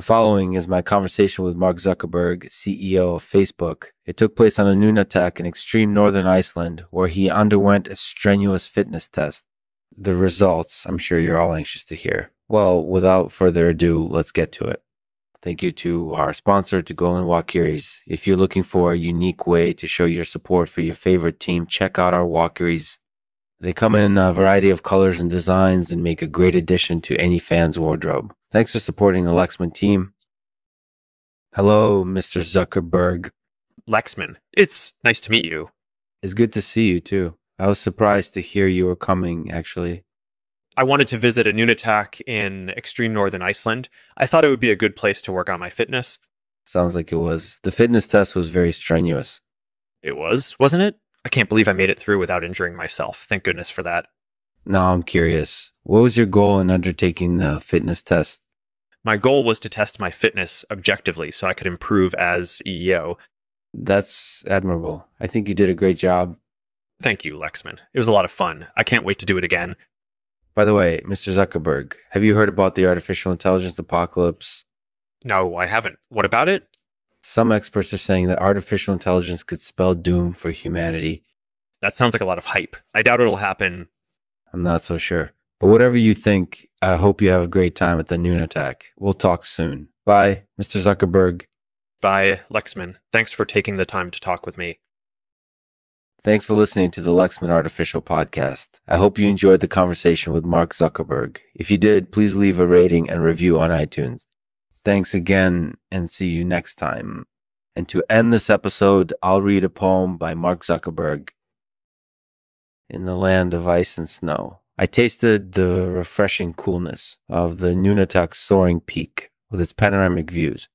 The following is my conversation with Mark Zuckerberg, CEO of Facebook. It took place on a Nunatak in extreme northern Iceland, where he underwent a strenuous fitness test. The results, I'm sure you're all anxious to hear. Well, without further ado, let's get to it. Thank you to our sponsor, to Golden Walkeries. If you're looking for a unique way to show your support for your favorite team, check out our Walkeries. They come in a variety of colors and designs and make a great addition to any fan's wardrobe. Thanks for supporting the Lexman team. Hello, Mr. Zuckerberg. Lexman, it's nice to meet you. It's good to see you too. I was surprised to hear you were coming, actually. I wanted to visit a Nunatak in extreme northern Iceland. I thought it would be a good place to work on my fitness. Sounds like it was. The fitness test was very strenuous. It was, wasn't it? I can't believe I made it through without injuring myself. Thank goodness for that. Now I'm curious. What was your goal in undertaking the fitness test? My goal was to test my fitness objectively so I could improve as CEO. That's admirable. I think you did a great job. Thank you, Lexman. It was a lot of fun. I can't wait to do it again. By the way, Mr. Zuckerberg, have you heard about the artificial intelligence apocalypse? No, I haven't. What about it? Some experts are saying that artificial intelligence could spell doom for humanity. That sounds like a lot of hype. I doubt it'll happen. I'm not so sure. But whatever you think, I hope you have a great time at the Nunatak. We'll talk soon. Bye, Mr. Zuckerberg. Bye, Lexman. Thanks for taking the time to talk with me. Thanks for listening to the Lexman Artificial Podcast. I hope you enjoyed the conversation with Mark Zuckerberg. If you did, please leave a rating and review on iTunes. Thanks again and see you next time. And to end this episode, I'll read a poem by Mark Zuckerberg. In the land of ice and snow, I tasted the refreshing coolness of the Nunatak soaring peak with its panoramic views.